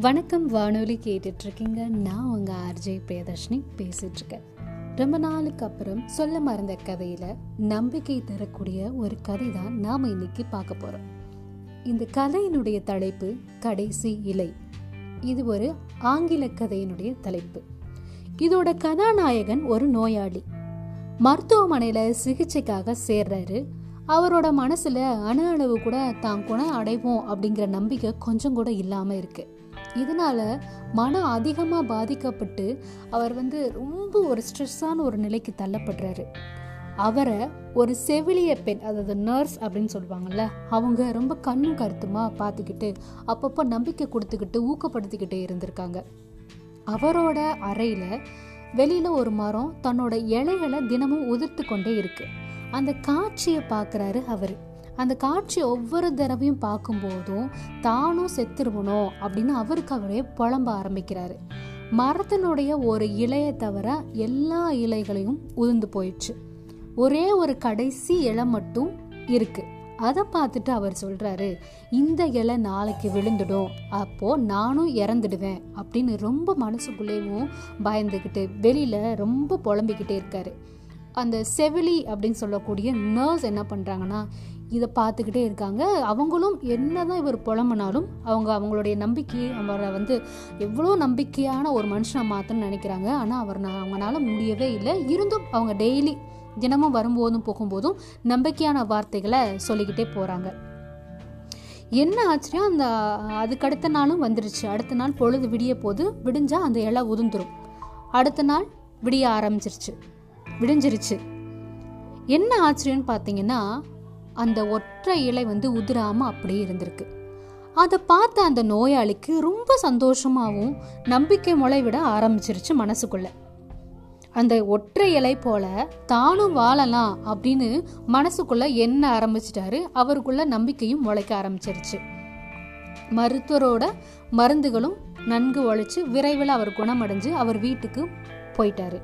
வணக்கம் வானொலி கேட்டுட்ருக்கீங்க. நான் உங்கள் ஆர்ஜே பிரியதர்ஷினி பேசிகிட்ருக்கேன் ரொம்ப நாளுக்கு அப்புறம் சொல்ல மறந்த கதையில் நம்பிக்கை தரக்கூடிய ஒரு கதை தான் நாம் இன்னைக்கு பார்க்க போகிறோம் இந்த கதையினுடைய தலைப்பு கடைசி இலை. இது ஒரு ஆங்கில கதையினுடைய தலைப்பு. இதோட கதாநாயகன் ஒரு நோயாளி. மருத்துவமனையில் சிகிச்சைக்காக சேர்றாரு. அவரோட மனசில் அணு அளவு கூட தான் குணம் அடைவோம் அப்படிங்கிற நம்பிக்கை கொஞ்சம் கூட இல்லாமல் இருக்குது இதனால மனம் அதிகமாக பாதிக்கப்பட்டு அவர் வந்து ரொம்ப ஒரு ஸ்ட்ரெஸ்ஸான ஒரு நிலைக்கு தள்ளப்படுறாரு. அவரை ஒரு செவிலிய பெண் அதாவது நர்ஸ் அப்படின்னு சொல்லுவாங்கல்ல அவங்க ரொம்ப கண்ணும் கருத்துமாக பார்த்துக்கிட்டு அப்பப்போ நம்பிக்கை கொடுத்துக்கிட்டு ஊக்கப்படுத்திக்கிட்டு இருந்திருக்காங்க. அவரோட அறையில் வெளியில் ஒரு மரம் தன்னோட இலைகளை தினமும் உதிர்த்து கொண்டே இருக்குது அந்த காட்சியை பார்க்குறாரு அவர். அந்த காட்சி ஒவ்வொரு தடவையும் பார்க்கும்போதும் தானும் செத்துருவணும் அப்படின்னு அவருக்கு அவரே புலம்ப ஆரம்பிக்கிறாரு. மரத்தினுடைய ஒரு இலையை தவிர எல்லா இலைகளையும் உதிர்ந்து போயிடுச்சு. ஒரே ஒரு கடைசி இலை மட்டும் இருக்கு. அதை பார்த்துட்டு அவர் சொல்றாரு இந்த இலை நாளைக்கு விழுந்துடும். அப்போ நானும் இறந்துடுவேன். அப்படின்னு ரொம்ப மனசுக்குள்ளேயும் பயந்துக்கிட்டு வெளியில ரொம்ப புலம்பிக்கிட்டே இருக்காரு. அந்த செவிலி அப்படின்னு சொல்லக்கூடிய நர்ஸ் என்ன பண்ணுறாங்கன்னா இதை பார்த்துக்கிட்டே இருக்காங்க. அவங்களும் என்னதான் இவர் புலம்புனாலும் அவங்க அவங்களுடைய நம்பிக்கை அவரை வந்து எவ்வளோ நம்பிக்கையான ஒரு மனுஷனை மாற்றணும்னு நினைக்கிறாங்க. ஆனால் அவர் அவங்களால முடியவே இல்லை. இருந்தும் அவங்க டெய்லி தினமும் வரும்போதும் போகும்போதும் நம்பிக்கையான வார்த்தைகளை சொல்லிக்கிட்டே போகிறாங்க என்ன ஆச்சரியம் அந்த அதுக்கு அடுத்த நாளும் வந்துருச்சு. அடுத்த நாள் பொழுது விடிய போது விடிஞ்சால் அந்த இலை உதிர்ந்துரும். அடுத்த நாள் விடிய ஆரம்பிச்சிருச்சு. விடிஞ்சிருச்சு. என்ன ஆச்சரியம்னு பார்த்தீங்கன்னா அந்த ஒற்றை இலை வந்து உதிராமல் அப்படியே இருந்திருக்கு. அதை பார்த்த அந்த நோயாளிக்கு ரொம்ப சந்தோஷமாகவும் நம்பிக்கை முளைவிட ஆரம்பிச்சிருச்சு மனசுக்குள்ள. அந்த ஒற்றை இலை போல தானும் வாழலாம் அப்படின்னு மனசுக்குள்ள என்ன ஆரம்பிச்சிட்டாரு அவருக்குள்ள நம்பிக்கையும் முளைக்க ஆரம்பிச்சிருச்சு. மருத்துவரோட மருந்துகளும் நன்கு ஒழிச்சு விரைவில் அவர் குணமடைஞ்சு அவர் வீட்டுக்கு போயிட்டாரு.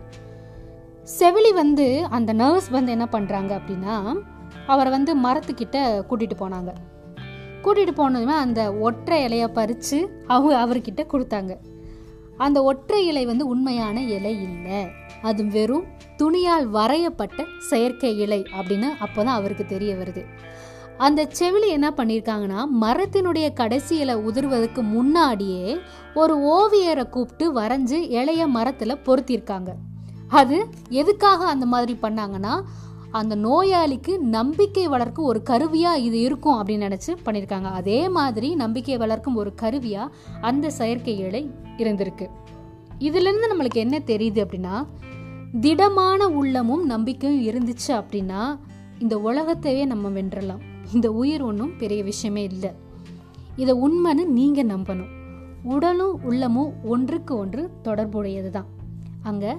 செவிலி வந்து அந்த நர்ஸ் வந்து என்ன பண்ணுறாங்க அப்படின்னா அவரை வந்து மரத்துக்கிட்ட கூட்டிகிட்டு போனாங்க. கூட்டிகிட்டு போனதுமே அந்த ஒற்றை இலையை பறித்து அவங்க அவர்கிட்ட கொடுத்தாங்க. அந்த ஒற்றை இலை வந்து உண்மையான இலை இல்லை. அது வெறும் துணியால் வரையப்பட்ட செயற்கை இலை அப்படின்னு அப்போ தான் அவருக்கு தெரிய வருது. அந்த செவிலி என்ன பண்ணியிருக்காங்கன்னா மரத்தினுடைய கடைசி இலை உதிர்வதற்கு முன்னாடியே ஒரு ஓவியரை கூப்பிட்டு வரைஞ்சி இலைய மரத்தில் பொருத்தியிருக்காங்க அது எதுக்காக அந்த மாதிரி பண்ணாங்கன்னா அந்த நோயாளிக்கு நம்பிக்கை வளர்க்கும் ஒரு கருவியாக இது இருக்கும் அப்படின்னு நினச்சி பண்ணியிருக்காங்க அதே மாதிரி நம்பிக்கை வளர்க்கும் ஒரு கருவியாக அந்த செயற்கை இலை இருந்திருக்கு. இதுலேருந்து நம்மளுக்கு என்ன தெரியுது அப்படின்னா திடமான உள்ளமும் நம்பிக்கையும் இருந்துச்சு அப்படின்னா இந்த உலகத்தையே நம்ம வென்றலாம். இந்த உயிர் ஒன்றும் பெரிய விஷயமே இல்லை. இதை உண்மைன்னு நீங்கள் நம்பணும். உடலும் உள்ளமும் ஒன்றுக்கு ஒன்று தொடர்புடையது தான் அங்கே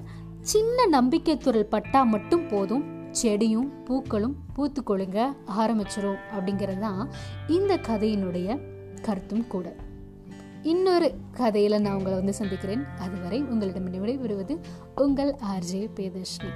சின்ன நம்பிக்கை துறல் பட்டா மட்டும் போதும். செடியும் பூக்களும் பூத்து கொழுங்க ஆரம்பிச்சிரும் அப்படிங்கிறது தான் இந்த கதையினுடைய கருத்தும் கூட. இன்னொரு கதையில நான் உங்களை வந்து சந்திக்கிறேன். அதுவரை உங்களிடம் விடைபெறுவது உங்கள் ஆர்ஜே பேதர்ஷினி